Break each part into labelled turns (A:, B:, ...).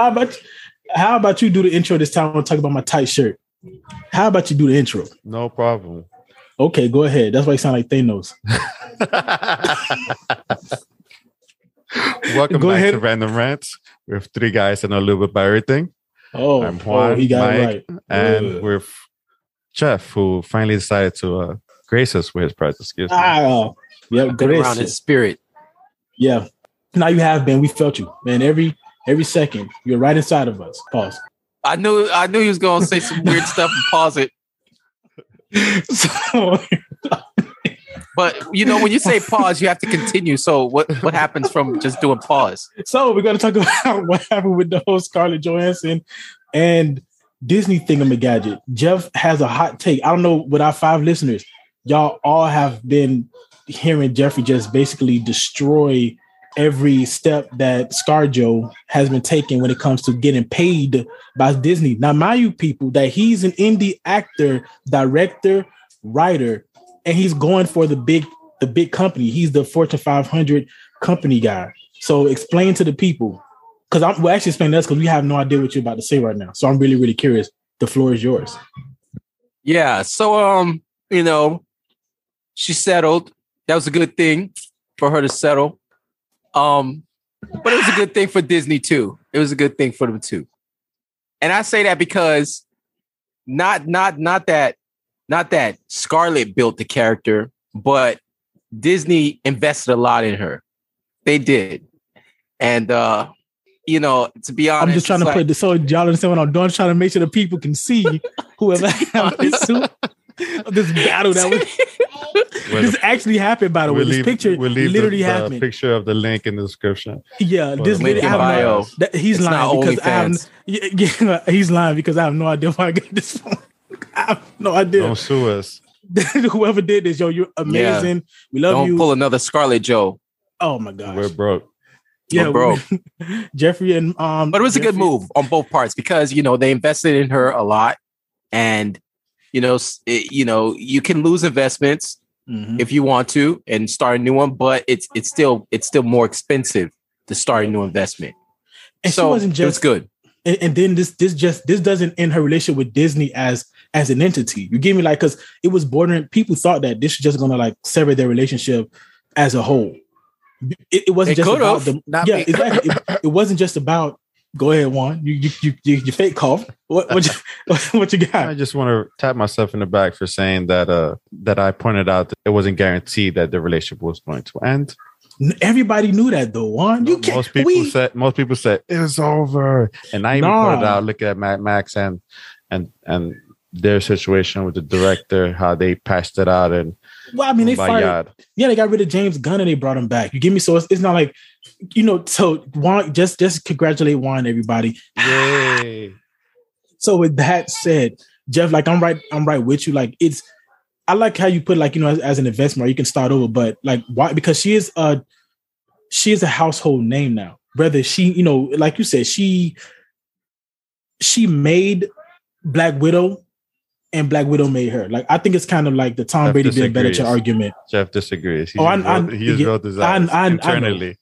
A: how about how about you do the intro this time? I'll talk about my tight shirt. How about you do the intro?
B: No problem.
A: Okay, go ahead. That's why you sound like Thanos.
B: Welcome
A: Go
B: back
A: ahead.
B: to Random Rants with three guys that know a little bit about everything.
A: Oh,
B: I'm Juan,
A: oh, he got
B: Mike,
A: right.
B: And
A: Ugh.
B: with Jeff, who finally decided to uh, grace us with his presence. Excuse me.
A: Ah, yeah, grace.
C: around his spirit.
A: Yeah. Now you have been. We felt you, man. Every every second, you're right inside of us. Pause.
C: I knew I knew he was gonna say some weird stuff and pause it.
A: So,
C: But you know, when you say pause, you have to continue. So what what happens from just doing pause?
A: so we're gonna talk about what happened with the whole Scarlett Johansson and Disney thingamagadget. Jeff has a hot take. I don't know with our five listeners, y'all all have been hearing Jeffrey just basically destroy every step that ScarJo has been taking when it comes to getting paid by Disney. Now, mind you, people, that he's an indie actor, director, writer, and he's going for the big the big company. He's the Fortune 500 company guy. So explain to the people, because I'm well actually explain this because we have no idea what you're about to say right now. So I'm really really curious. The floor is yours.
C: Yeah. So um, you know, she settled. That was a good thing for her to settle. Um, but it was a good thing for Disney too. It was a good thing for them too. And I say that because not not not that not that Scarlett built the character, but Disney invested a lot in her. They did. And uh, you know, to be honest,
A: I'm just trying to
C: like-
A: put this so y'all understand what I'm doing. I'm trying to make sure the people can see whoever this, battle that was this actually happened. By the way,
B: we'll
A: this
B: leave-
A: picture
B: we'll leave
A: literally
B: the, the
A: happened.
B: picture of the link in the description.
A: Yeah,
B: Well,
A: this
B: link
C: in bio.
A: no, that, he's
C: It's not
A: lying because I have yeah, yeah, he's lying because I have no idea why I got this phone. I have no idea.
B: Don't sue us.
A: Whoever did this, yo, you're amazing. We love
C: don't
A: you.
C: pull another Scarlet Joe.
A: oh my gosh.
B: We're broke.
A: yeah,
C: we're broke.
A: Jeffrey and um
C: But it was a good move on both parts because you know they invested in her a lot, and you know, it, you know, you can lose investments
A: Mhm.
C: if you want to and start a new one, but it's it's still it's still more expensive to start a new investment.
A: And she
C: so
A: wasn't
C: it was good.
A: and, and then this this just this doesn't end her relationship with Disney as as an entity. You give me like because it was bordering. People thought that this was just gonna like sever their relationship as a whole. It, it wasn't
C: It
A: just about the
C: Not
A: yeah
C: me.
A: exactly. It, it wasn't just about. Go ahead, Juan. You you you you, you fake cough. What what you, what you
B: I just want to tap myself in the back for saying that uh that I pointed out that it wasn't guaranteed that the relationship was going to end.
A: Everybody knew that though, Juan. You can't.
B: most people
A: we,
B: said most people said it's over, and I even
A: Nah.
B: pointed out look at Mad Max and and and their situation with the director, how they patched it out and
A: well, I mean, they fired.
B: Bayard.
A: yeah, they got rid of James Gunn and they brought him back. You give me so it's, it's not like you know. So Juan, just just congratulate Juan, everybody.
B: Yay!
A: So with that said, Jeff, like I'm right, I'm right with you. Like it's, I like how you put like you know as, as an investment, you can start over, but like why? Because she is a, she is a household name now. Whether she, you know, like you said, she, she made Black Widow, and Black Widow made her. Like I think it's kind of like the Tom
B: Jeff
A: Brady Bill Belichick
B: disagrees.
A: argument.
B: Jeff disagrees. He
A: Oh, I-
B: just
A: I-
B: wrote, he just
A: yeah,
B: wrote his
A: I- I-
B: internally.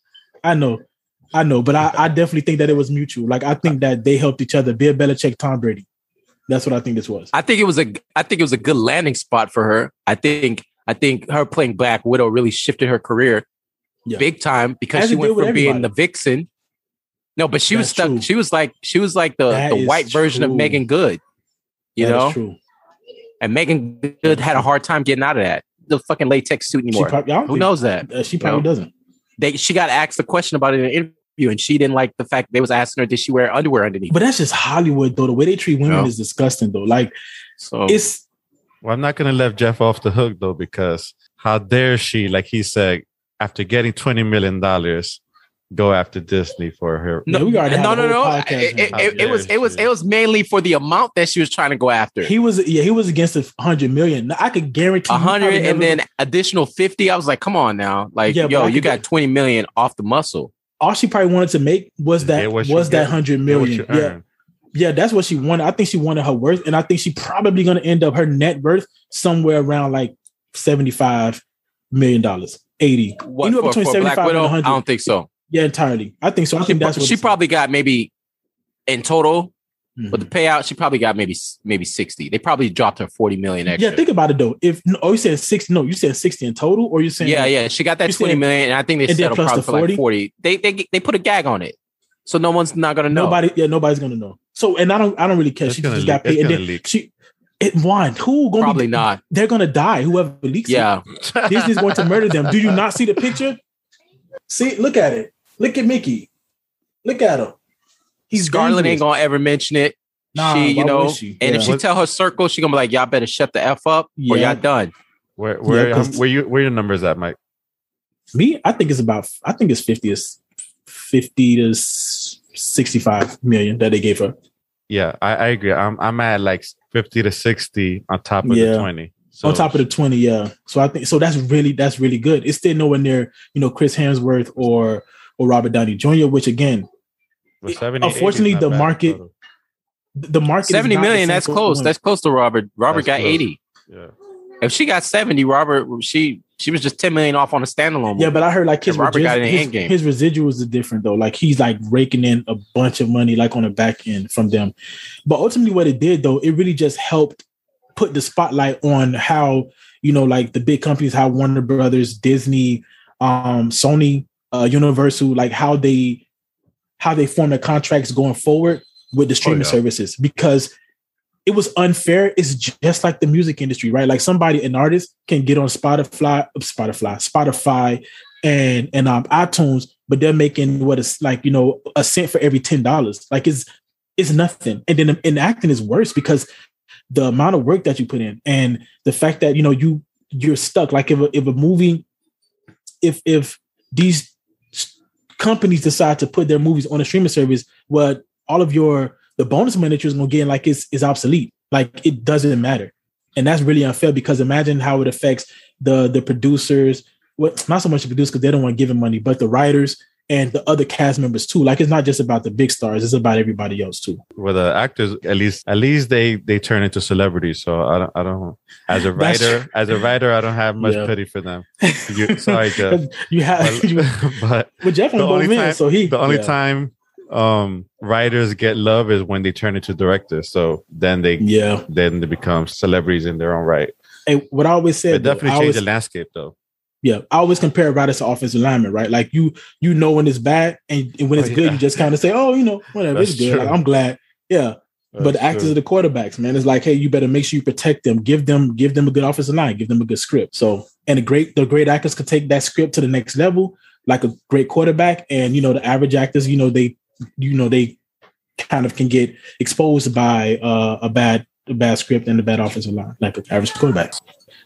A: I know, I know, but I, I definitely think that it was mutual. Like I think that they helped each other. Bill Belichick, Tom Brady. That's what I think this was.
C: I think it was a I think it was a good landing spot for her. I think I think her playing Black Widow really shifted her career
A: Yeah.
C: big time because she went from being the vixen. No, but she was stuck.
A: true.
C: She was like she was like the,
A: That
C: the white version of. Meagan Good. You
A: That
C: know?
A: true.
C: And Meagan Good had a hard time getting out of that. The fucking latex suit
A: She
C: anymore.
A: probably,
C: Who knows that?
A: Uh, she probably
C: No.
A: doesn't.
C: They she got asked a question about it in an interview and she didn't like the fact they was asking her, did she wear underwear underneath?
A: But that's just Hollywood, though. The way they treat women
C: No.
A: is disgusting, though. Like
C: So
A: it's
B: Well, I'm not going to let Jeff off the hook though, because how dare she, like he said, after getting twenty million dollars, go after Disney for her.
A: Yeah, we already
C: no, no, no. It, it- it- it was it was it was mainly for the amount that she was trying to go after.
A: he was, yeah, he was against a hundred million. I could guarantee
C: A hundred and
A: never-
C: then additional fifty. I was like, come on now, like
A: Yeah,
C: yo, you got
A: get-
C: twenty million off the muscle.
A: all she probably wanted to make was that
B: Get what you
A: was that
B: get.
A: hundred
B: Get what
A: million.
B: you
A: Yeah, yeah, that's what she wanted. I think she wanted her worth, and I think she probably going to end up her net worth somewhere around like seventy five million dollars, eighty.
C: What
A: Anywhere
C: for,
A: between
C: for Black
A: 75 and
C: Widow? I don't think so.
A: Yeah, entirely. I think so. I
C: She,
A: think that's what
C: she
A: it's-
C: probably got maybe in total.
A: Mhm.
C: But the payout, she probably got maybe maybe sixty. They probably dropped her forty million extra.
A: Yeah, think about it though. If no, oh, you said six, no, you said sixty in total, or you saying
C: yeah, yeah. She got that
A: You
C: twenty
A: said-
C: million, and I think they
A: and then
C: settled probably
A: the
C: for like
A: 40?
C: forty. They they they put a gag on it, so no one's not gonna know.
A: nobody, yeah, nobody's gonna know. So, and I don't, I don't really care.
B: It's
A: She just
B: leak.
A: got paid,
B: It's
A: and then
B: leak.
A: she, it won. Who gonna
C: Probably
A: be,
C: not.
A: They're gonna die. Whoever leaks it.
C: Yeah,
A: Disney's going to murder them. Do you not see the picture? See, look at it. Look at Mickey. Look at him. He's
C: Scarlett ain't gonna ever mention it.
A: Nah,
C: she, you know,
A: she?
C: and if she tell her circle, she gonna be like, "Y'all better shut the f up, or y'all done."
B: Where where
A: Yeah, 'cause-
B: um, where you where your numbers at, Mike?
A: Me, I think it's about. I think it's fifty to fifty to sixty-five million that they gave her.
B: Yeah, I, I agree. I'm I'm at like fifty to sixty on top of
A: Yeah.
B: the twenty. So
A: on top of the 20 yeah so i think so that's really that's really good it's still nowhere near you know chris hemsworth or or robert downey jr which again
B: But 70,
A: unfortunately, the market-
B: total.
A: the market is
C: Seventy
A: not the
C: million.
A: same
C: That's close.
A: women.
C: That's close to Robert. Robert
B: That's
C: got
B: close.
C: eighty.
B: Yeah.
C: If she got seventy, Robert, she she was just ten million off on a standalone. Movie.
A: yeah but i heard like his,
C: And Robert got it in
A: his,
C: Endgame.
A: his residuals are different though like he's like raking in a bunch of money like on the back end from them but ultimately what it did though it really just helped put the spotlight on how you know like the big companies how warner brothers disney um sony uh universal like how they how they form the contracts going forward with the streaming
B: yeah.
A: services. Because it was unfair. It's just like the music industry right? Like somebody an artist can get on spotify spotify spotify and and um itunes but they're making what is like you know a cent for every ten dollars. Like it's it's nothing. And then in acting is worse because the amount of work that you put in and the fact that you know you you're stuck. Like if a, if a movie if if these companies decide to put their movies on a streaming service what all of your the bonus money that you're gonna get like is is obsolete. Like it doesn't matter. And that's really unfair because imagine how it affects the the producers. What not so much the producers because they don't want to give them money but the writers and the other cast members too like it's not just about the big stars it's about everybody else too
B: Well, the actors at least at least they they turn into celebrities. So I don't I don't as a writer as a writer I don't have much
A: Yeah.
B: pity for them. You- sorry, Jeff.
A: you have you,
B: But, but
A: well, Jeff
B: the only time-
A: so he
B: the only
A: yeah.
B: time um writers get love is when they turn into directors. So then they
A: yeah
B: then they become celebrities in their own right.
A: And what I always said
B: It
A: though,
B: definitely changed
A: always,
B: the landscape though.
A: Yeah I always compare writers to offensive linemen right like you you know when it's bad and, and when
B: Oh,
A: it's good
B: yeah.
A: you just kind of say oh you know whatever
B: That's
A: it's good like, I'm glad yeah but the actors
B: true.
A: are the quarterbacks, man. It's like, hey, you better make sure you protect them, give them, give them a good offensive line, give them a good script. So, and the great, the great actors could take that script to the next level, like a great quarterback. And you know, the average actors, you know, they, you know, they kind of can get exposed by uh, a bad, a bad script and a bad offensive line, like an average quarterback.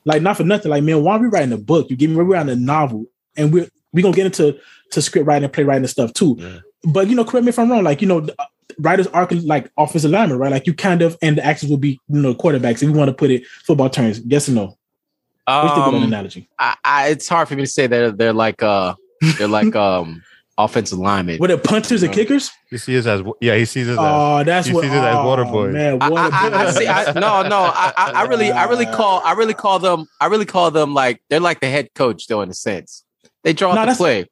A: Like not for nothing, like man, why are we writing a book? You give me we're writing a novel, and we're we gonna get into to script writing and playwriting and stuff too.
B: Yeah.
A: But you know, correct me if I'm wrong. Like you know, writers are like offensive linemen, right? Like you kind of, and the actors will be, you know, quarterbacks. If we want to put it football terms, yes or no? What do you think of that
C: Um,
A: analogy?
C: I, I, it's hard for me to say they're they're like uh they're like um offensive linemen.
A: Were the punters and kickers?
B: He sees us as yeah, he sees us as
A: Oh, that's
B: you
A: what.
B: see this as
A: oh,
B: Waterboy.
A: man.
C: I, I, I, I see. I, no, no. I, I, I really, I really call, I really call them, I really call them like they're like the head coach, though, in a sense. They draw
A: No,
C: the
A: that's-
C: play.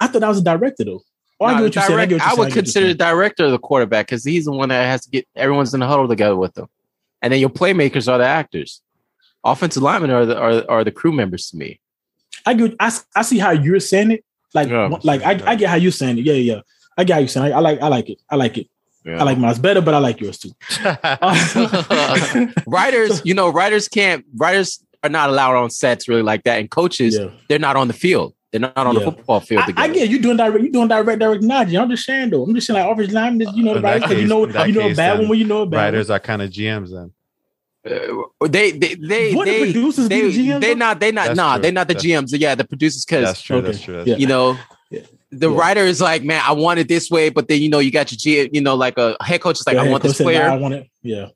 A: I thought that was a director though. Oh, I
C: No,
A: get what
C: the
A: you said. I,
C: direct-
A: get
C: I
A: said.
C: would
A: get what you're
C: consider the
A: saying.
C: director the quarterback because he's the one that has to get everyone's in the huddle together with them, and then your playmakers are the actors. Offensive linemen are the are, are the crew members to me.
A: I get. I, I see how you're saying it. Like,
C: Yeah.
A: like I, I get how you're saying it. Yeah, yeah. I get how you're saying. It. I like. I like it. I like it. I like mine's better, but I like yours too.
C: Writers, you know, writers can't writers are not allowed on sets really like that, and coaches
A: yeah.
C: they're not on the field. They're not on
A: Yeah.
C: the football field
A: I,
C: together.
A: I get you doing direct. You doing direct, direct knowledge. I'm just saying though. I'm just saying like offensive line. You know the
B: In that
A: right because you know
B: in
A: you know a bad one when you know a bad
B: Writers are kind of GMs then.
C: Uh, they they they
A: What, the
C: they
A: producers be
C: they
A: the GMs,
C: they not they not
B: That's
C: nah
B: true.
C: they're not the
B: That's-
C: GMs. Yeah, the producers because
B: That's true. That's true. That's
A: Yeah.
C: you know
A: Yeah.
C: the
A: Yeah.
C: writer is like, man, I want it this way, but then you know you got your G, you know, like a head coach is like,
A: The
C: I want this
A: coach said, "Nah, I want it. Yeah.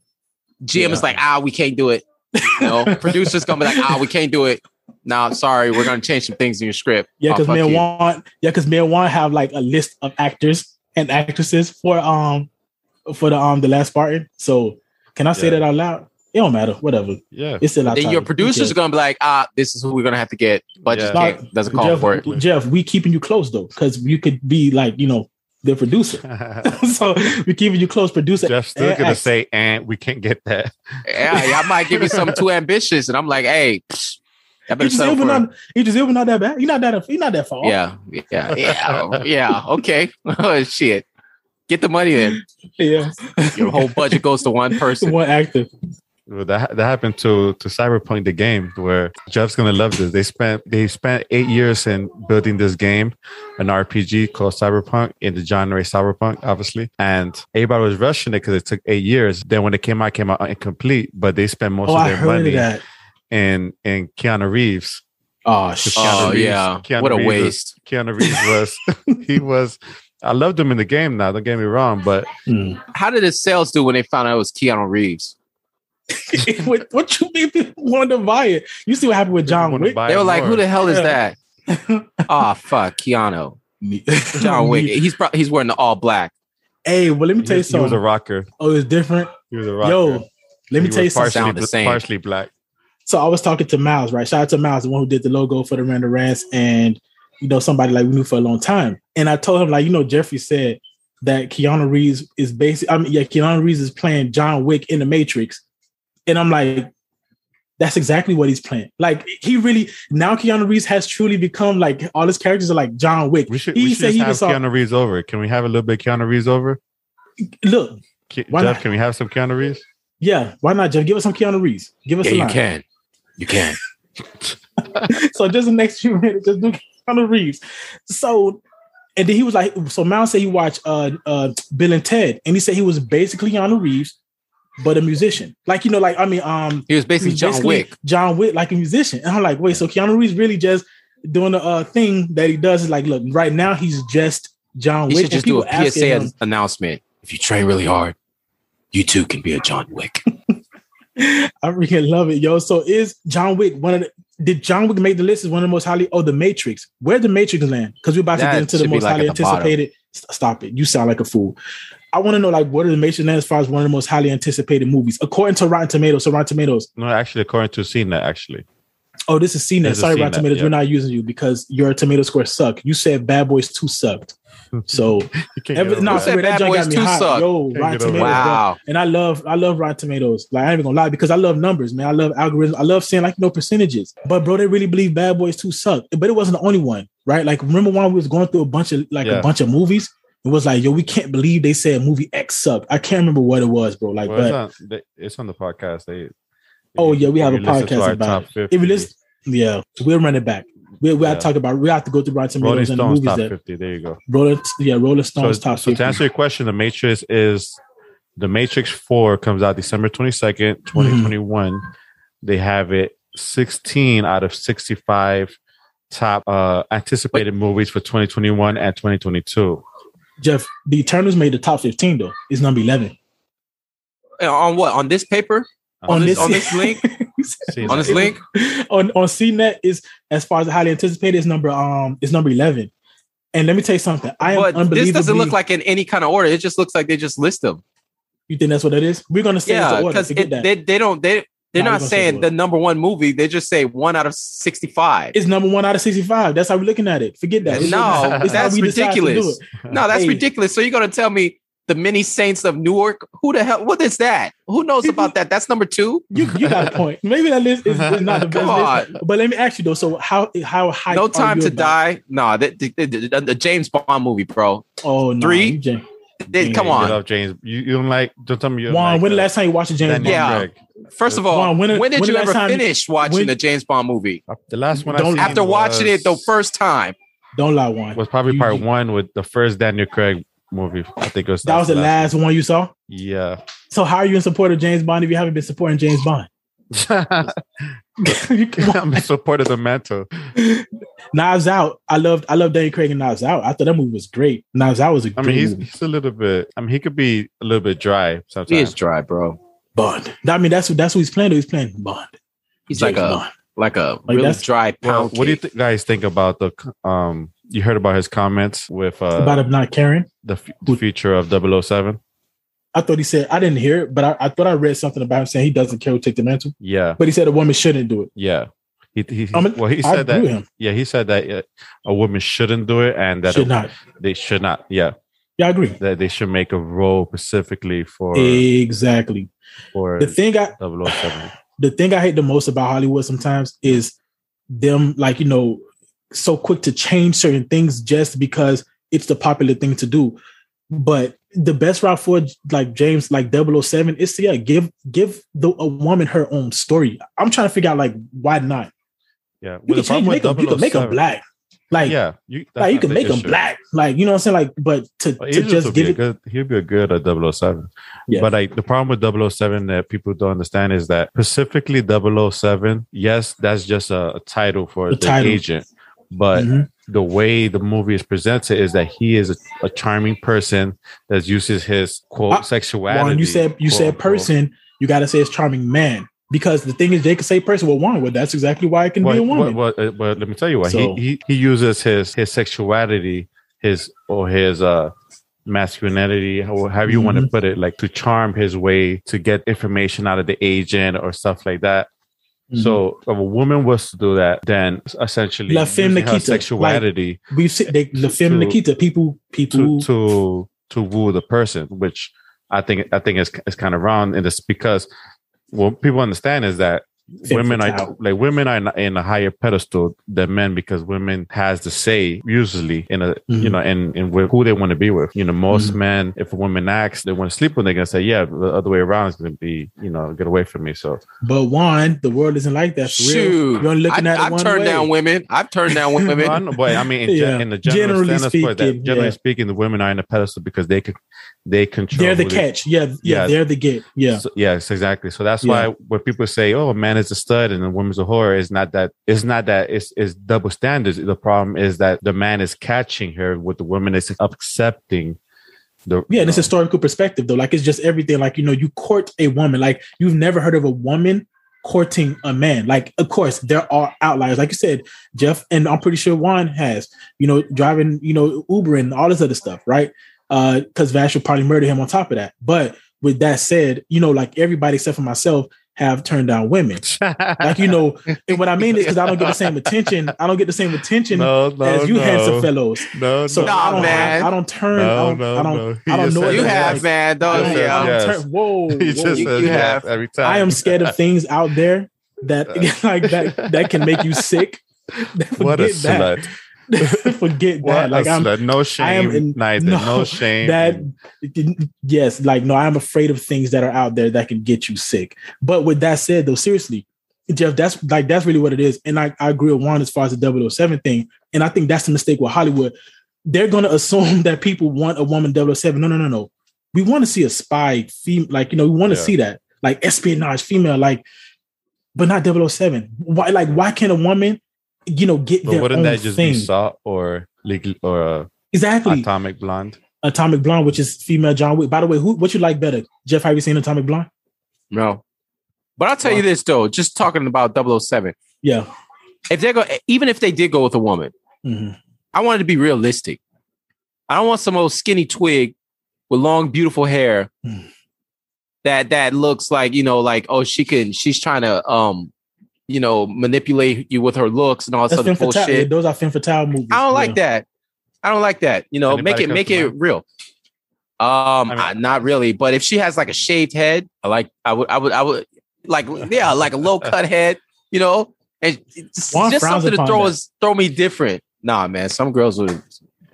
C: GM is like, ah, we can't do it. You know, producers gonna be like, ah, we can't do it. No, sorry, we're gonna change some things in your script.
A: Yeah,
C: Oh,
A: because
C: fuck
A: man
C: you.
A: want yeah, because man want have like a list of actors and actresses for um for the um the last Spartan. So can I say
B: Yeah.
A: that out loud? It don't matter. Whatever.
B: Yeah.
A: It's still out.
C: then your producers are gonna be like, ah, this is who we're gonna have to get. Budget
B: Yeah.
C: can't, doesn't call
A: Jeff,
C: for it.
A: Jeff, we keeping you close though, because you could be like, you know, the producer. so we're keeping you close, producer.
B: Jeff's still
A: and
B: gonna
A: actor.
B: say, and we can't get that.
C: Yeah, yeah, I might give you something too ambitious, and I'm like, hey, psh, I better
A: Idris
C: settle
A: Elba
C: for-
A: not Idris Elba not that bad. He's not that he's not that far.
C: Yeah, yeah, yeah, yeah. Okay. Oh shit. Get the money in.
A: yeah.
C: Your whole budget goes to one person.
A: One actor.
B: Well, that that happened to to Cyberpunk the game where Jeff's gonna love this. They spent they spent eight years in building this game, an RPG called Cyberpunk in the genre Cyberpunk, obviously. And everybody was rushing it because it took eight years. Then when it came out, it came out incomplete. But they spent most
A: Oh,
B: of their money
A: of that.
B: in in Keanu Reeves.
A: Oh shit.
C: Oh
B: Reeves-
C: yeah.
B: Keanu
C: what a
B: Reeves was-
C: waste.
B: Keanu Reeves was he was. I loved him in the game. Now, don't get me wrong, but
A: Hmm.
C: How did his sales do when they found out it was Keanu Reeves?
A: what, what you mean people wanted to buy it? You see what happened with John Wick?
C: They were like,
B: more.
C: "Who the hell is
A: Yeah.
C: that?" Oh fuck, Keanu. John Wick. He's pro- he's wearing the all black.
A: Hey, well, let me tell you
B: he was a rocker.
A: Oh, it's different.
B: He was a rocker.
A: Yo, let me
B: He
A: tell you something.
C: Sound the same.
B: partially black.
A: So I was talking to Miles, right? Shout out to Miles, the one who did the logo for the Random Rants, and you know somebody like we knew for a long time. And I told him, like, you know, Jeffrey said that Keanu Reeves is basically, I mean, yeah, Keanu Reeves is playing John Wick in the Matrix, and I'm like, that's exactly what he's playing. Like, he really now Keanu Reeves has truly become like all his characters are like John Wick.
B: We should,
A: He
B: we should
A: said
B: just
A: he
B: have
A: saw-
B: Keanu Reeves over. Can we have a little bit of Keanu Reeves over?
A: Look,
B: Ke-
A: Why
B: Jeff,
A: not?
B: can we have some Keanu Reeves?
A: yeah, why not, Jeff? Give us some Keanu Reeves. Give us
C: Yeah,
A: a
C: you
A: line.
C: can. You can.
A: so just the next few minutes, just do Keanu Reeves. So, and then he was like, so Miles said he watched uh uh Bill and Ted, and he said he was basically Keanu Reeves, but a musician. Like you know, like I mean, um,
C: He was
A: he
C: basically John Wick.
A: John Wick, like a musician. And I'm like, wait, so Keanu Reeves really just doing the uh thing that he does is like, look, right now he's just John
C: He
A: Wick.
C: should just do a PSA
A: him-
C: announcement. If you train really hard, you too can be a John Wick.
A: I freaking love it, yo. So is John Wick one of the did John Wick make the list as one of the most highly oh the Matrix? Where'd the Matrix land? Because we're about
C: That
A: to get into the most
C: like
A: highly
C: the
A: anticipated. St- Stop it. You sound like a fool. I want to know like what are the Matrix land as far as one of the most highly anticipated movies according to Rotten Tomatoes. So Rotten Tomatoes.
B: No, actually, according to CNET, actually.
A: Oh, this is CNET.
B: This is
A: Sorry, Rotten Tomatoes.
B: yeah.
A: We're not using you because your tomato score suck. You said Bad Boys Two sucked. So every, no,
B: over
C: Who said
A: swear, that
C: Bad
A: joint
C: Boys
A: got me
C: 2
A: hot.
C: suck?
A: Yo,
B: Can't
A: Rotten Tomatoes.
B: it.
A: bro.
C: Wow.
A: And I love, I love Rotten Tomatoes. Like I ain't even gonna lie because I love numbers, man. I love algorithms. I love seeing like you know percentages. But bro, they really believe Bad Boys Two suck. But it wasn't the only one, right? Like remember when we was going through a bunch of like
B: Yeah.
A: a bunch of movies. It was like, yo, we can't believe they said movie X sucked. I can't remember what it was, bro. Like,
B: Well,
A: but
B: it's, on, they- it's on the podcast. They,
A: Oh, yeah, we have a podcast about it.
B: 50.
A: if you listen, yeah, we'll run it back. We we have to talk about. We have to go through Rotten Tomatoes and the
B: Stones
A: movies
B: top
A: that
B: 50. There you go.
A: Rolling, yeah, Rolling
B: So,
A: Stones top
B: so
A: 50.
B: to answer your question, The Matrix is The Matrix 4 comes out December 22nd,
A: Mm-hmm.
B: 2021. They have it 16 out of 65 top uh, anticipated movies for 2021 and 2022.
A: Jeff, the Eternals made the top 15 though. It's number 11.
C: Uh, On what? On this paper? On this- on this link? On this link?
A: on on CNET is as far as highly anticipated is number um is number 11. And let me tell you something. I am
C: But this doesn't look like in any kind of order. It just looks like they just list them.
A: you think that's what it is. We're gonna say it's
C: Yeah,
A: the order.
C: because
A: Forget that.
C: they they don't they they're
A: Nah,
C: not saying
A: the
C: number one movie. They just say one out of sixty five.
A: it's number one out of 65. That's how we're looking at it. Forget that.
C: No,
A: it's
C: that's
A: we decide to do
C: ridiculous. No, that's
A: Hey.
C: ridiculous. So you're gonna tell me the many saints of Newark? Who the hell? What is that? Who knows about that? That's number two.
A: You, you got a point. Maybe that list is, is not the best
C: Come
A: list. But let me ask you though. So how how high?
C: No time to
A: about-
C: die. No, the, the, the, the- the James Bond movie, bro.
A: Oh no,
C: Three?
A: James-
C: They-
A: Yeah,
C: come on.
B: love James. You, you don't like, don't tell me you
A: Juan,
B: like,
A: when the
B: uh,
A: last time you watched a James Bond?
C: Yeah.
B: Craig.
C: First of all,
A: Juan, when-
C: when, did
A: when
C: you ever
A: last time-
C: finish watching
A: when-
C: the James Bond movie?
B: The last one
A: Don't-
B: seen
C: After watching it the first time.
A: Don't lie, Juan.
B: was probably
A: You-
B: part
A: you-
B: one with the first Daniel Craig movie. I think it was
A: That was the last one you saw.
B: Yeah.
A: So how are you in support of James Bond if you haven't been supporting James Bond? You can-
B: I'm in support of the mantle.
A: Knives Out. I loved I loved Daniel Craig and Knives Out. I thought that movie was great. Knives Out was a
B: I
A: great
B: mean, he's,
A: movie.
B: he's a little bit. I mean, he could be a little bit dry
C: He
B: sometimes.
C: is dry, bro.
A: Bond. I mean, that's what that's what he's playing. though. He's playing Bond.
C: He's
A: James
C: like a
A: Bond.
C: like a
A: Like
C: really
A: that's-
C: dry
B: Well,
C: pound.
B: what do you th- guys think about the? Um, you heard about his comments with uh,
A: About him not caring.
B: the, f- the future of 007?
A: I thought he said I didn't hear it, but I, I thought I read something about him saying he doesn't care who take the mantle.
B: Yeah,
A: But he said a woman shouldn't do it.
B: yeah. He, he,
A: I mean,
B: well, he
A: I
B: said that.
A: him.
B: Yeah, he said that uh, a woman shouldn't do it, and that
A: Should
B: a-
A: not.
B: they should not. Yeah,
A: Yeah, I agree.
B: that they should make a role specifically for
A: Exactly.
B: for
A: The thing I
B: 007.
A: the thing I hate the most about Hollywood sometimes is them like, you know, so quick to change certain things just because it's the popular thing to do. But the best route for like James, like 007 is to yeah, give give the a woman her own story. I'm trying to figure out like why not?
B: Yeah,
A: You can change make them, you can make them
B: oh
A: black. Like,
B: Yeah, you,
A: like you can
B: the
A: make them black. Like, you know what I'm saying? Like, but to,
B: But
A: to just give it
B: good. He'll be a good uh, at 007.
A: Yeah.
B: But like the problem with 007 that people don't understand is that specifically 007, yes, that's just a, a title for
A: A
B: the
A: title.
B: agent. But
A: Mhm.
B: the way the movie is presented is that he is a, a charming person that uses his quote
A: Ah,
B: sexuality.
A: Juan, you said you
B: quote,
A: said person, you gotta say it's charming man. Because the thing is they could say person well one, well that's exactly why it can be a
B: Well,
A: woman.
B: well, well, well, let me tell you what
A: So-
B: he, he he uses his his sexuality, his or his uh masculinity, however you want to put it, like to charm his way to get information out of the agent or stuff like that.
A: Mhm.
B: So if a woman was to do that, then essentially
A: La femme Nikita,
B: sexuality
A: we've seen they, the film
B: to-
A: Nikita, people people
B: to to to woo the person, which I think I think is is kind of wrong, and it's because what people understand is that
A: Femme
B: women are like women are in, in a higher pedestal than men because women has the say usually in a you
A: Mhm.
B: know in in with who they want to be with. You know, most
A: Mhm.
B: men, if a woman asks they want to sleep with, they're gonna say, yeah, the other way around is gonna be you know get away from me. So
A: But one, the world isn't like that for real.
C: Shoot,
A: You're looking
C: I,
A: at
C: I've
A: one
C: turned
A: way.
C: down women. I've turned down women.
B: No, I but I mean, in, gen- in the general
A: Generally
B: standards for that,
A: speaking,
B: generally
A: yeah.
B: speaking, the women are in a pedestal because they could they control.
A: They're the
B: who they-
A: catch. Yeah, yeah,
B: Yeah.
A: they're the get. Yeah.
B: So- yes, exactly. So that's
A: Yeah.
B: why when people say, "Oh, a man is a stud and a woman's a whore," it's not that. It's not that. It's it's double standards. The problem is that the man is catching her, with the woman is accepting. The
A: Yeah, and it's historical perspective though. Like it's just everything. Like, you know, you court a woman. Like you've never heard of a woman courting a man. Like, of course, there are outliers. Like you said, Jeff, and I'm pretty sure Juan has, you know, driving, you know, Uber and all this other stuff, right? Uh, because Vash would probably murder him on top of that. But with that said, you know, like everybody except for myself have turned down women. Like, you know, and what I mean is because I don't get the same attention. I don't get the same attention
B: no, no,
A: as you
B: no,
A: handsome fellows.
B: No,
A: So
B: no,
C: Nah,
A: I don't,
C: man.
A: I, I don't turn.
B: No,
A: I don't,
B: no,
A: I don't,
B: no.
A: I don't know.
C: you have,
A: is.
C: man. Don't
A: don't,
B: Yes,
A: I don't
B: yes.
A: turn- whoa,
B: He
A: whoa.
B: just
C: You-
B: says
C: you
B: yes
C: have.
B: every time.
A: I am scared of things out there that uh. like that that can make you sick.
B: What a
A: Forget that.
B: slut!
A: Forget
B: What
A: that. Like I'm!
B: No shame,
A: in-
B: neither.
A: no,
B: No, shame.
A: that yes, like no, I'm afraid of things that are out there that can get you sick. But with that said, though, seriously, Jeff, that's like that's really what it is. And I, I agree with Juan as far as the 007 thing. And I think that's the mistake with Hollywood. They're gonna assume that people want a woman 007. No, no, no, no. We want to see a spy female, like you know, we want to
B: Yeah.
A: see that, like espionage female, like, but not 007. Why, like, why can't a woman, you know, get
B: but
A: their
B: wouldn't
A: own
B: that just
A: thing?
B: be salt or legal or uh,
A: exactly.
B: atomic blonde?
A: Atomic Blonde, which is female John Wick. By the way, who what you like better? Jeff, have you seen Atomic Blonde?
C: No. But I'll tell you this though, just talking about 007.
A: Yeah.
C: If they're go even if they did go with a woman,
A: Mhm.
C: I want it to be realistic. I don't want some old skinny twig with long, beautiful hair
A: Mm.
C: that that looks like, you know, like, oh, she can she's trying to um, you know, manipulate you with her looks and all this
A: That's
C: other
A: femme fatale.
C: bullshit.
A: Those are femme fatale movies.
C: I don't like
A: Yeah.
C: that. I don't like that. You know,
B: Anybody
C: make it make it
B: mind?
C: real. Um,
B: mean-
C: I- not really, but if she has like a shaved head, I like I would I would I would like yeah, like a low cut head, you know, and just, just something to throw
A: that.
C: us throw me different. Nah, man, some girls would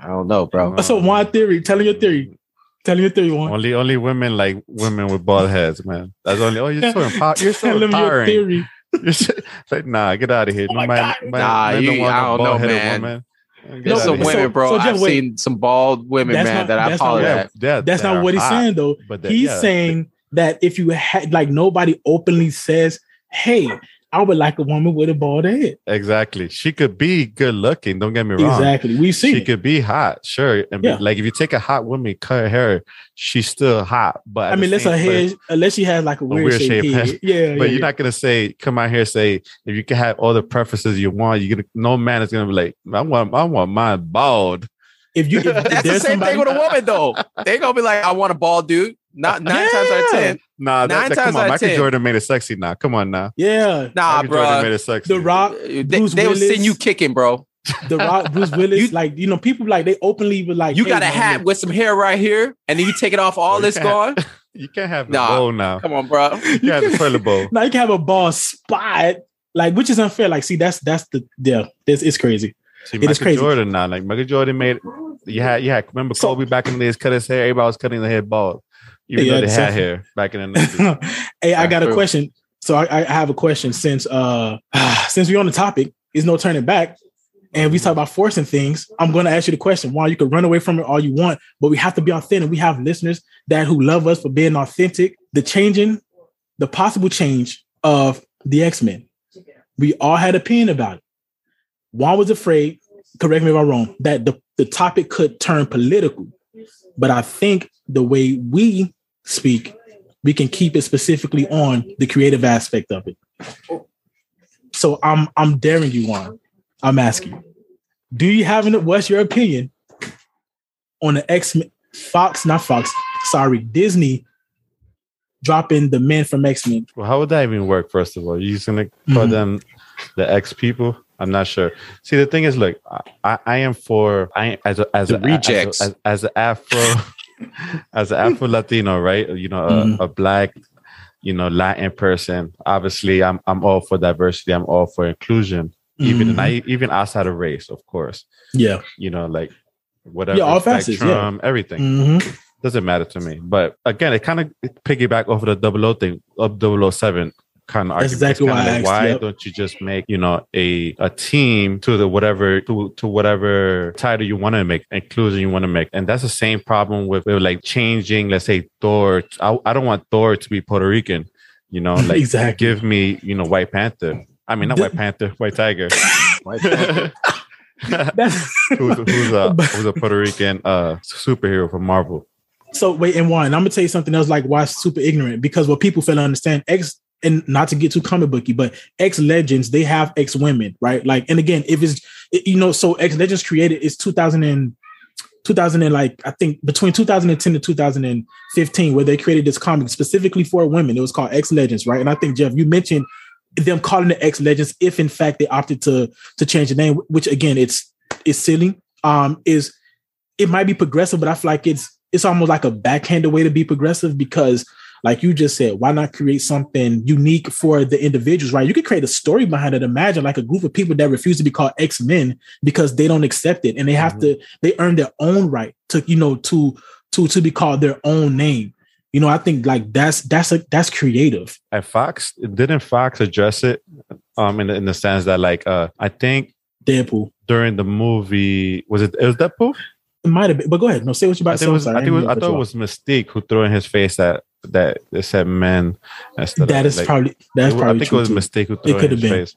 C: I don't know, bro.
A: So one theory. Tell me your theory. Tell your theory, one.
B: Only only women like women with bald heads, man. That's only. Oh, you're so empower- You're so
A: Tell them your
B: empowering.
A: theory.
B: You're so- like, nah, get out of here.
A: Oh my
B: man, man,
C: Nah,
B: man
C: you- I don't know,
B: bald-headed
C: man.
A: No,
C: There's some
B: here.
C: women, bro.
A: so Jeff,
C: I've
A: wait.
C: seen some bald women,
A: That's
C: man,
A: not-
C: that I
A: that's not
C: holler
A: what-
C: at.
B: yeah,
A: That's not what he's
B: hot,
A: saying though.
B: But that-
A: he's
B: yeah.
A: saying that if you had like nobody openly says, "Hey, I would like a woman with a bald head."
B: exactly. She could be good looking. Don't get me wrong.
A: Exactly. We see.
B: She
A: it.
B: could be hot, sure. And
A: Yeah.
B: like if you take a hot woman, cut her hair, she's still hot. But
A: I mean, unless her
B: same- but-
A: head, unless she has like a weird,
B: weird
A: shaped
B: shape
A: head.
B: head.
A: Yeah,
B: But
A: yeah,
B: you're not gonna say, come out here and say, if you can have all the preferences you want, you're gonna no man is gonna be like, I want I want mine bald.
A: If you, if, if
C: That's the same
A: somebody,
C: thing with a woman, though. They gonna be like, I want a bald dude. Not nine times out of ten.
B: Nah, that,
C: Nine
B: that,
C: times
B: come on,
C: out
B: Michael
C: 10.
B: Jordan made it sexy now. Come on now.
A: yeah,
C: Nah,
B: Michael Jordan
C: bro.
B: made it sexy.
A: The Rock,
C: They,
A: Bruce
C: they will
A: Willis.
C: send you kicking, bro.
A: The Rock, Bruce Willis,
C: You-
A: like you know, people like they openly were like,
C: You
A: hey,
C: got a
A: man,
C: hat
A: look,
C: with some hair right here, and then you take it off, all
B: you
C: this
B: can't-
C: gone.
B: You can't have the
C: Nah.
B: bowl now.
C: Come on, bro.
B: You have the toilet bowl.
A: Now you can have a ball spot, like which is unfair. Like, see, that's that's the yeah, This it's crazy.
B: See,
A: It is
B: Michael
A: crazy.
B: Jordan now, like Michael Jordan made. You had, you had. Remember
A: So-
B: Kobe back in the days, cut his hair. Everybody was cutting the head bald, even
A: Yeah,
B: though they had hair back in the nineties.
A: hey, I got a question. So I, I have a question since uh since we're on the topic, is no turning back. And we talk about forcing things. I'm going to ask you the question. Why you can run away from it all you want, but we have to be authentic. We have listeners that who love us for being authentic. The changing, the possible change of the X Men. We all had opinion about it. Juan was afraid. Correct me if I'm wrong. That the, the topic could turn political, but I think the way we speak we can keep it specifically on the creative aspect of it. So I'm I'm daring you on. I'm asking do you have an what's your opinion on the X Men Fox, not Fox, sorry, Disney dropping the men from X-Men?
B: well, how would that even work? First of all, you just gonna call
A: Mhm.
B: them the X people? I'm not sure. See, the thing is, look, I, I am for I as a as
C: The
B: a,
C: rejects.
B: as, a, as, an Afro as an Afro Latino, right? You know, a,
A: Mhm.
B: a black, you know, Latin person. Obviously, I'm I'm all for diversity. I'm all for inclusion, even and I even outside of race, of course.
A: yeah.
B: You know, like whatever
A: Yeah, all facets, yeah.
B: spectrum, everything
A: Mhm.
B: doesn't matter to me. But again, it kind of piggyback over the double O thing of 007 kind of
A: That's
B: argument.
A: exactly
B: It's kinda
A: why I
B: like,
A: asked,
B: why
A: yep.
B: don't you just make you know a a team to the whatever to, to whatever title you want to make inclusion you want to make and that's the same problem with, with like changing let's say thor I, I don't want thor to be puerto rican you know like
A: Exactly.
B: give me you know white panther i mean not white panther white tiger
A: That's
B: who's, who's a who's a puerto rican uh superhero from marvel
A: so wait, and one, I'm gonna tell you something else like why super ignorant because what people fail to understand, X and not to get too comic booky, but X Legends, they have X women, right? Like, and again, if it's you know, so X Legends created is 2000 and 2000 and like I think between 2010 and 2015, where they created this comic specifically for women. It was called X Legends, right? And I think Jeff, you mentioned them calling it X Legends if in fact they opted to to change the name, which again, it's it's silly. Um, is it might be progressive, but I feel like it's it's almost like a backhanded way to be progressive because, like you just said, why not create something unique for the individuals, right? You could create a story behind it. Imagine like a group of people that refuse to be called X Men because they don't accept it, and they have to they earn their own right to you know to to to be called their own name. You know, I think like that's that's a that's creative.
B: at Fox, didn't Fox address it? Um, in the, in the sense that like uh, I think
A: Deadpool.
B: during the movie was it it was Deadpool?
A: It might have been, but go ahead. No, say what you about
B: I
A: to say.
B: think it
A: I'm
B: was. I think it was, I thought it was Mystique who threw in his face that that they said men instead
A: that is
B: like,
A: probably that's
B: it-
A: probably
B: I think it was
A: too.
B: Mystique who threw
A: could have been.
B: face.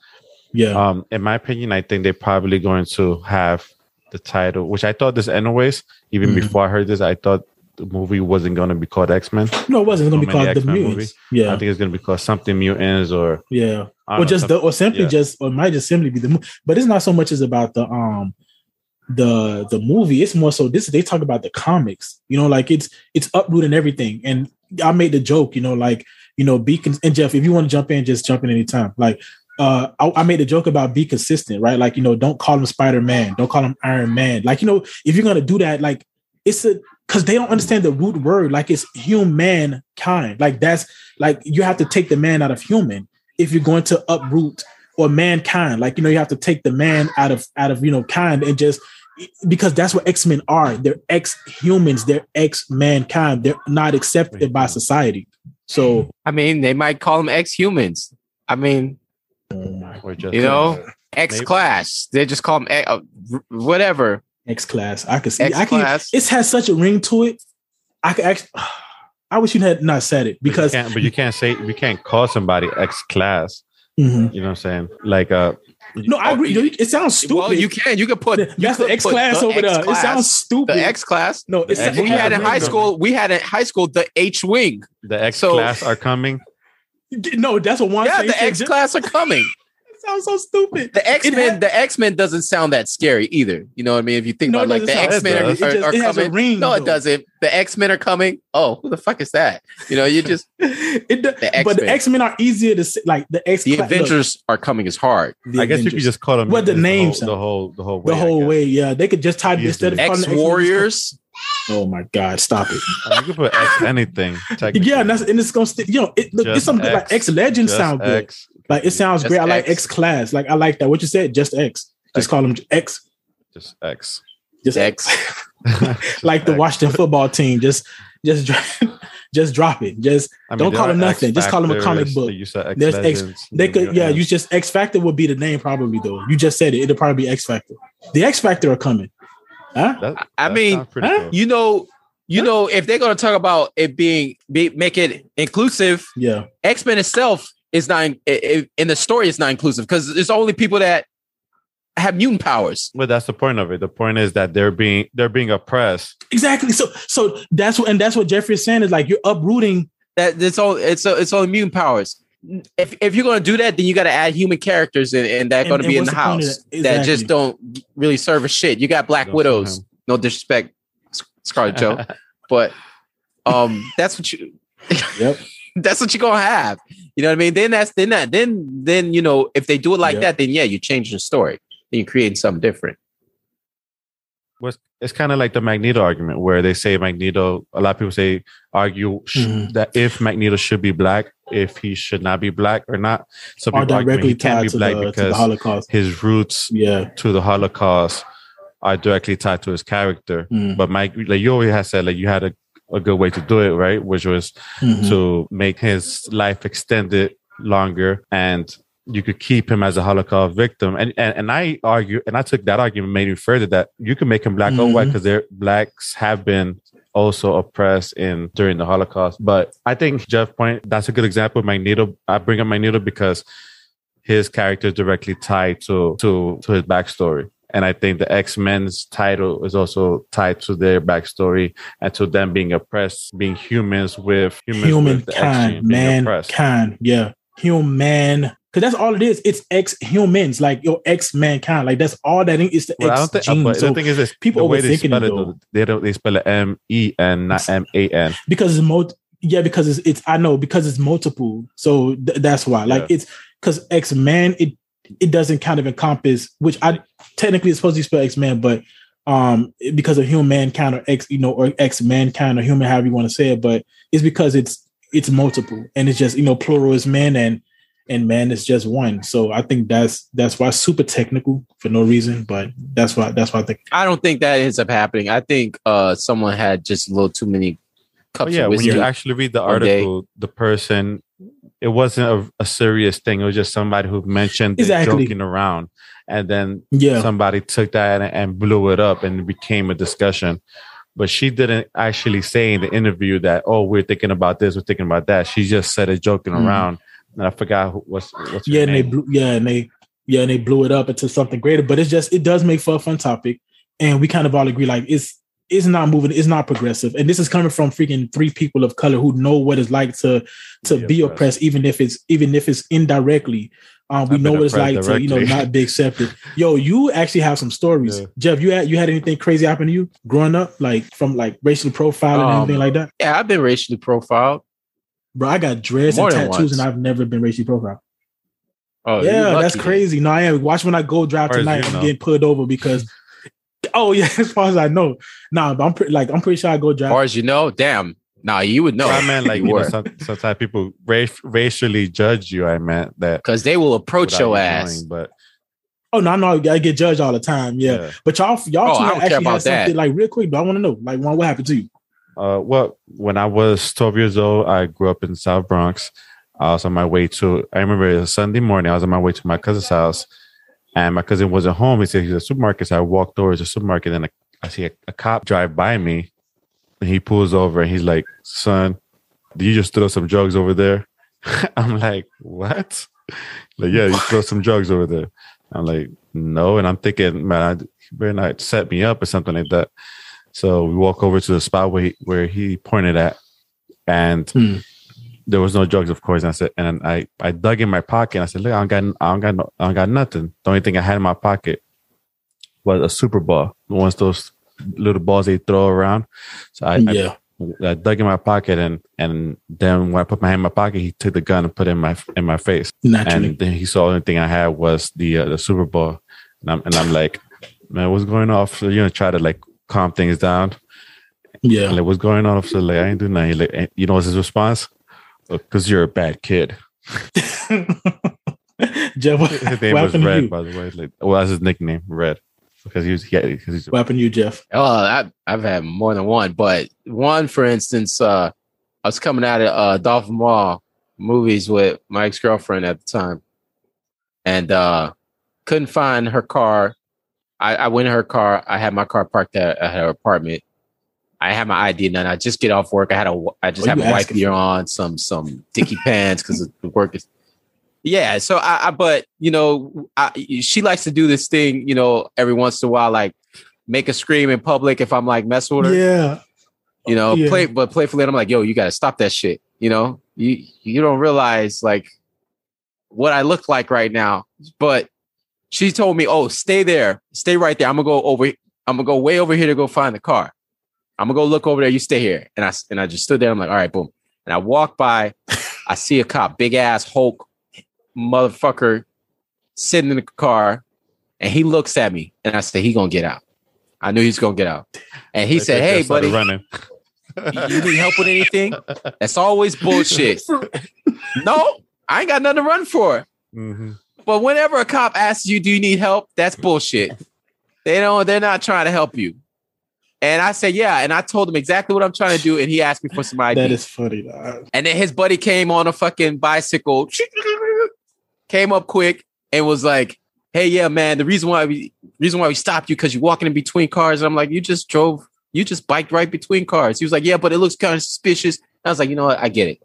A: Yeah,
B: Um, in my opinion, I think they're probably going to have the title, which I thought this anyways. Even
A: Mhm.
B: before I heard this, I thought the movie wasn't going to be called X Men.
A: no, it wasn't. Gonna be called the
B: X-Men
A: Mutants.
B: movies.
A: Yeah,
B: I think it's going to be called something mutants or
A: yeah. Or
B: know,
A: just the, or simply
B: yeah.
A: just or might just simply be the mo- but it's not so much as about the um the the movie it's more so this they talk about the comics you know like it's it's uprooting everything and i made the joke you know like you know be con- and jeff if you want to jump in just jump in anytime. Like uh I, I made a joke about be consistent right? Like you know don't call him spider-man don't call him iron man. Like you know if you're gonna do that like it's a because they don't understand the root word. Like it's humankind. Like that's like you have to take the man out of human if you're going to uproot or mankind. Like you know you have to take the man out of out of you know kind and just because that's what x-men are they're ex-humans they're ex-mankind they're not accepted by society so
C: I mean, they might call them ex-humans. I mean,
B: or just
C: you know, X-class. They just call them uh, whatever.
A: x-class i could see i can
C: X-class.
A: it has such a ring to it i could actually i wish you had not said it
B: because
A: because
B: but you can't say you can't call somebody X class.
A: Mhm.
B: You know what I'm saying? Like uh,
A: no i agree oh, it sounds stupid
C: Well, you can. You can put. you
A: that's the
C: could put
A: x-class
C: the
A: over there it sounds stupid
C: the X-class.
A: no it's
B: The
A: it
C: We had
A: a
C: in high school. We had in high school the H-wing.
B: the X
C: So-
B: class are coming.
A: no that's what one
C: Yeah,
A: thing
C: the. X-class are coming.
A: Sounds so stupid.
C: The X Men,
A: had-
C: the X Men doesn't sound that scary either. You know what I mean? If you think
A: No,
C: about
A: it
C: like the X Men are, are,
A: just-
C: are
A: it has a
C: coming,
A: ring,
C: no, it
A: though.
C: doesn't. The X Men are coming. Oh, who the fuck is that? You know, you just
A: It, do-
C: The
A: but the
C: X-Men.
A: Are easier to say. Like the X,
C: the
A: look,
C: Avengers are coming is hard.
A: the
B: I guess you could just call them.
A: What the
B: the
A: names
B: whole, the
A: uh,
B: whole, the whole way.
A: the whole way. Yeah, they could just type instead of
C: X
A: the X-Men,
C: Warriors.
A: Oh my god, stop it.
B: I mean, you could put X anything.
A: Yeah, and that's and it's gonna stick. You know, it, look, it's
B: Just
A: something like
B: X.
A: X Legends
B: Just
A: sound good.
B: X.
A: Like it sounds
C: Just
A: great. I like
C: X.
A: X Class. Like I like that. What you said, just X. Just
B: X.
A: call them X.
B: Just X.
A: Just
C: X.
B: Just
A: like the
B: X.
A: Washington football team. Just, just, just drop it. Just
B: I
A: don't call
B: are
A: them nothing.
B: X
A: Just call them a comic book.
B: You said X
A: There's X- they could.
B: know,
A: Yeah, you just X Factor would be the name probably though. You just said it. It'll probably be X Factor. The X Factor are coming. Huh?
B: that-
C: I mean,
A: huh?
B: cool.
C: You know, you know, if they're gonna talk about it being be, make it inclusive,
A: Yeah.
C: X Men itself is not in, in, in the story. It's not inclusive because it's only people that have mutant powers.
B: Well, that's the point of it. The point is that they're being they're being oppressed.
A: Exactly. So, so that's what, and that's what Jeffrey is saying is like you're uprooting.
C: That it's all it's all, it's only mutant powers. If if you're gonna do that, then you got to add human characters in, and that
A: And-
C: going to
A: and
C: be in the
A: the
C: house
A: that?
C: that just don't really serve a shit. You got Black
B: Don't
C: Widows.
B: him.
C: No disrespect, Scarlet Joe, but um, that's what you.
A: Yep.
C: that's what you're gonna have. You know what I mean? Then that's then that then then you know if they do it like
A: Yeah.
C: that, then yeah, you change the story. Then you're creating something different.
B: Was it's kind of like the Magneto argument where they say Magneto. A lot of people say argue sh-
A: Mhm.
B: that if Magneto should be black, if he should not be black or not.
A: Are
B: people argue
A: directly
B: he can't
A: tied
B: be
A: to
B: black
A: the, to the
B: because
A: Holocaust.
B: his roots
A: Yeah.
B: to the Holocaust are directly tied to his character.
A: Mm.
B: But Mike, like you always had said, like you had a, a good way to do it, right? Which was
A: Mhm.
B: to make his life extended longer and you could keep him as a Holocaust victim. And and, and I argue, and I took that argument maybe further that you can make him black or white because they're blacks have been also oppressed in during the Holocaust. But I think Jeff point that's a good example of Magneto. I bring up Magneto because his character is directly tied to to to his backstory. And I think the X Men's title is also tied to their backstory and to them being oppressed, being humans with humans with
A: humankind,
B: oppressed.
A: mankind. Yeah, human. Because that's all it is. It's ex humans, like your ex mankind. Like that's all that is. The
B: Well, I
A: X
B: don't think.
A: gene.
B: But
A: So
B: the thing is, this
A: people
B: the way they spell
A: it, though.
B: they don't. They spell it M E N, not M A N.
A: because it's mo- yeah, because it's, it's I know because it's multiple. So th- that's why. Like
B: Yeah.
A: it's because X Man it it doesn't kind of encompass which I technically it's supposed to spell X Man, but um because of humankind or X you know or X mankind or human however you want to say it, but it's because it's it's multiple and it's just you know plural is man and and man is just one. So I think that's that's why it's super technical for no reason, but that's why that's why I think
C: I don't think that ends up happening. I think uh someone had just a little too many
B: But
C: cups
B: yeah,
C: of
B: when you actually read the
C: one day.
B: article, the person, it wasn't a, a serious thing. It was just somebody who mentioned
A: Exactly.
B: joking around, and then
A: yeah.
B: somebody took that and, and blew it up, and it became a discussion. But she didn't actually say in the interview that, "Oh, we're thinking about this, we're thinking about that." She just said it joking
A: Mhm.
B: around, and I forgot who, what's what's
A: yeah, and they blew, yeah, and they yeah, and they blew it up into something greater. But it's just it does make for a fun topic, and we kind of all agree like it's it's not moving, it's not progressive, and this is coming from freaking three people of color who know what it's like to to
B: Be
A: be
B: oppressed.
A: oppressed, even if it's even if it's indirectly. Um, we know what it's like
B: oppressed
A: to you know not be accepted. Yo, you actually have some stories,
B: Yeah.
A: Jeff. You had you had anything crazy happen to you growing up, like from like racial profiling and
C: Um,
A: anything like that?
C: yeah, I've been racially profiled.
A: Bro, I got dreads
C: more
A: and tattoos, and I've never been racially profiled.
C: Oh,
A: yeah, that's crazy. No, I am. Watch when I go drive tonight. I'm getting pulled over because. Oh yeah, as far as I know, nah, but I'm pretty like I'm pretty sure I go
C: As
A: drive.
C: far as you know, damn. Nah, you would know.
B: I meant like
C: You
B: you know, some, sometimes people ra- racially judge you. I meant that
C: because they will approach your
B: you
C: ass.
B: knowing, but
A: Oh no, no, I get judged all the time. Yeah,
B: yeah.
A: but y'all, y'all
C: Oh,
A: two
C: I don't care
A: actually
C: about
A: had something
C: that.
A: like real quick. But I want to know, like, one, what happened to you?
B: Uh, well, when I was 12 years old, I grew up in South Bronx. I was on my way to, I remember it was a Sunday morning. I was on my way to my cousin's house and my cousin wasn't home. He said he's at the supermarket. So I walked towards the supermarket and I, I see a, a cop drive by me and he pulls over and he's like, son, you just throw some drugs over there? I'm like, what? Like, yeah, you throw some drugs over there. I'm like, no. And I'm thinking, man, I he better not set me up or something like that. So we walk over to the spot where he, where he pointed at, and
A: Hmm.
B: There was no drugs, of course. And I said, and I, I dug in my pocket. And I said, look, I don't got, I don't got, no, I don't got nothing. The only thing I had in my pocket was a super ball, one of those little balls they throw around. So I,
A: yeah.
B: I, I dug in my pocket, and and then when I put my hand in my pocket, he took the gun and put it in my in my face.
A: Naturally.
B: And then he saw the only thing I had was the uh, the super ball, and I'm and I'm like, man, what's going on? So you know, try to like calm things down.
A: yeah.
B: Like, what's going on? So like, I ain't doing nothing. Like, eh, you know, what's his response? Because you're a bad kid.
A: Jeff, what,
B: His
A: what
B: name was Red, by the way. Like, well, that's his nickname, Red, because he was yeah, because he's
A: What happened to you, Jeff?
C: Oh, I, I've had more than one, but one, for instance, uh, I was coming out of uh, Dolphin Mall movies with my ex girlfriend at the time, and uh, couldn't find her car. I, I went in her car. I had my car parked at, at her apartment. I had my ID and I just get off work. I had a I just
A: have
C: my white
A: asking
C: on, some some dicky pants because the work is. Yeah, so I, I but you know, I, she likes to do this thing, you know, every once in a while, like make a scream in public if I'm like messing with her
A: Yeah.
C: you know,
A: Yeah.
C: play but playfully. And I'm like, yo, you gotta stop that shit. You know, you you don't realize like what I look like right now. But she told me, oh, stay there, stay right there. I'm gonna go over. I'm gonna go way over here to go find the car. I'm gonna go look over there. You stay here. And I and I just stood there. I'm like, all right, boom. And I walk by. I see a cop, big ass Hulk motherfucker, sitting in the car, and he looks at me, and I said, he gonna get out. I knew he's gonna get out. And he
B: Like,
C: said, hey, buddy
B: running.
C: you need help with anything? That's always bullshit. No, I ain't got nothing to run for.
B: Mhm.
C: But whenever a cop asks you, "Do you need help?" That's bullshit. They don't. They're not trying to help you. And I said, "Yeah." And I told him exactly what I'm trying to do, and he asked me for some ID.
A: That is funny. dog.
C: and then his buddy came on a fucking bicycle, came up quick, and was like, "Hey, yeah, man. The reason why we reason why we stopped you because you're walking in between cars." And I'm like, "You just drove." You just biked right between cars. He was like, "Yeah, but it looks kind of suspicious." I was like, "You know what? I get it.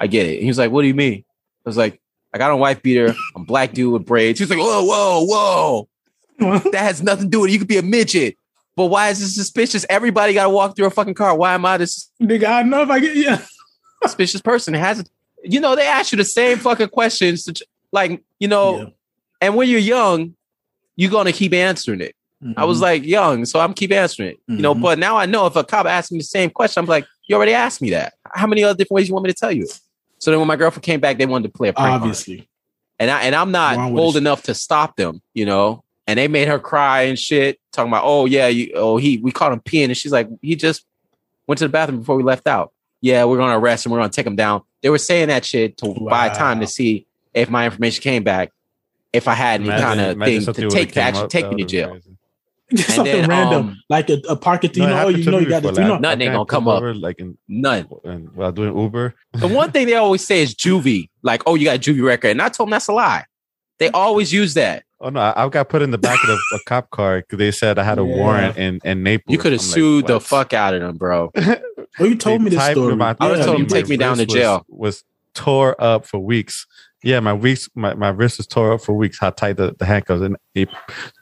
C: I get it." He was like, "What do you mean?" I was like, "I got on white beater. I'm black dude with braids." He was like, "Whoa, whoa, whoa! That has nothing to do with it. You could be a midget." But why is this suspicious? Everybody got to walk through a fucking car. Why am I this
A: Nigga, I know if I get yeah.
C: suspicious person? It has, you know, they ask you the same fucking questions. To, like, you know,
A: Yeah.
C: and when you're young, you're gonna keep answering it. I was
A: Mhm.
C: like young, so I'm keep answering it. You know,
A: Mhm.
C: but now I know if a cop asks me the same question, I'm like, you already asked me that. How many other different ways you want me to tell you? So then when my girlfriend came back, they wanted to play a prank
A: obviously.
C: and I and I'm not
A: Wrong
C: bold enough to stop them, you know. And they made her cry and shit, talking about, oh yeah, you, oh he, we caught him peeing, and she's like, he just went to the bathroom before we left out. Yeah, we're gonna arrest him. We're gonna take him down. They were saying that shit to buy time to see if my information came back, if I had any kind of thing to take to actually
B: up,
C: take me to jail.
B: been crazy.
A: Just something
C: then,
A: random,
C: um,
A: like a, a parking thing.
B: No,
A: You
B: it
A: know, you know, you got to.
B: before,
A: You
B: like,
A: know,
B: I-
C: Nothing
B: I
C: ain't gonna
B: pulled
C: come up.
B: Like in,
C: None.
B: in, while doing Uber.
C: The one thing they always say is juvie, like, oh, you got a juvie record. And I told them that's a lie. They always use that.
B: Oh no, I, I got put in the back of the, a cop car because they said I had a
A: Yeah.
B: warrant in, in Naples.
C: You could have
B: I'm like,
C: sued the fuck out of them, bro.
A: oh, you told
B: They
A: me this
B: typed
A: story.
B: my-
C: I would've told
A: you
C: take me down to jail.
B: Was, was tore up for weeks. Yeah, my weeks, my, my wrist was tore up for weeks. How tight the, the handcuffs, and they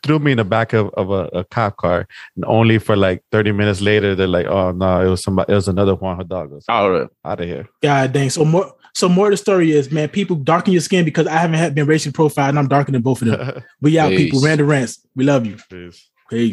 B: threw me in the back of, of a, a cop car, and only for like thirty minutes later, they're like, "Oh no, it was somebody, it was another Juan Hidalgo
C: Oh, right.
B: out of here."
A: God dang. So more. So more of the story is, man, people darken your skin because I haven't had been racially profiled and I'm darker than both of them. We out, people.
C: Peace.
A: Random rants. We love you.
B: Peace.
A: Peace.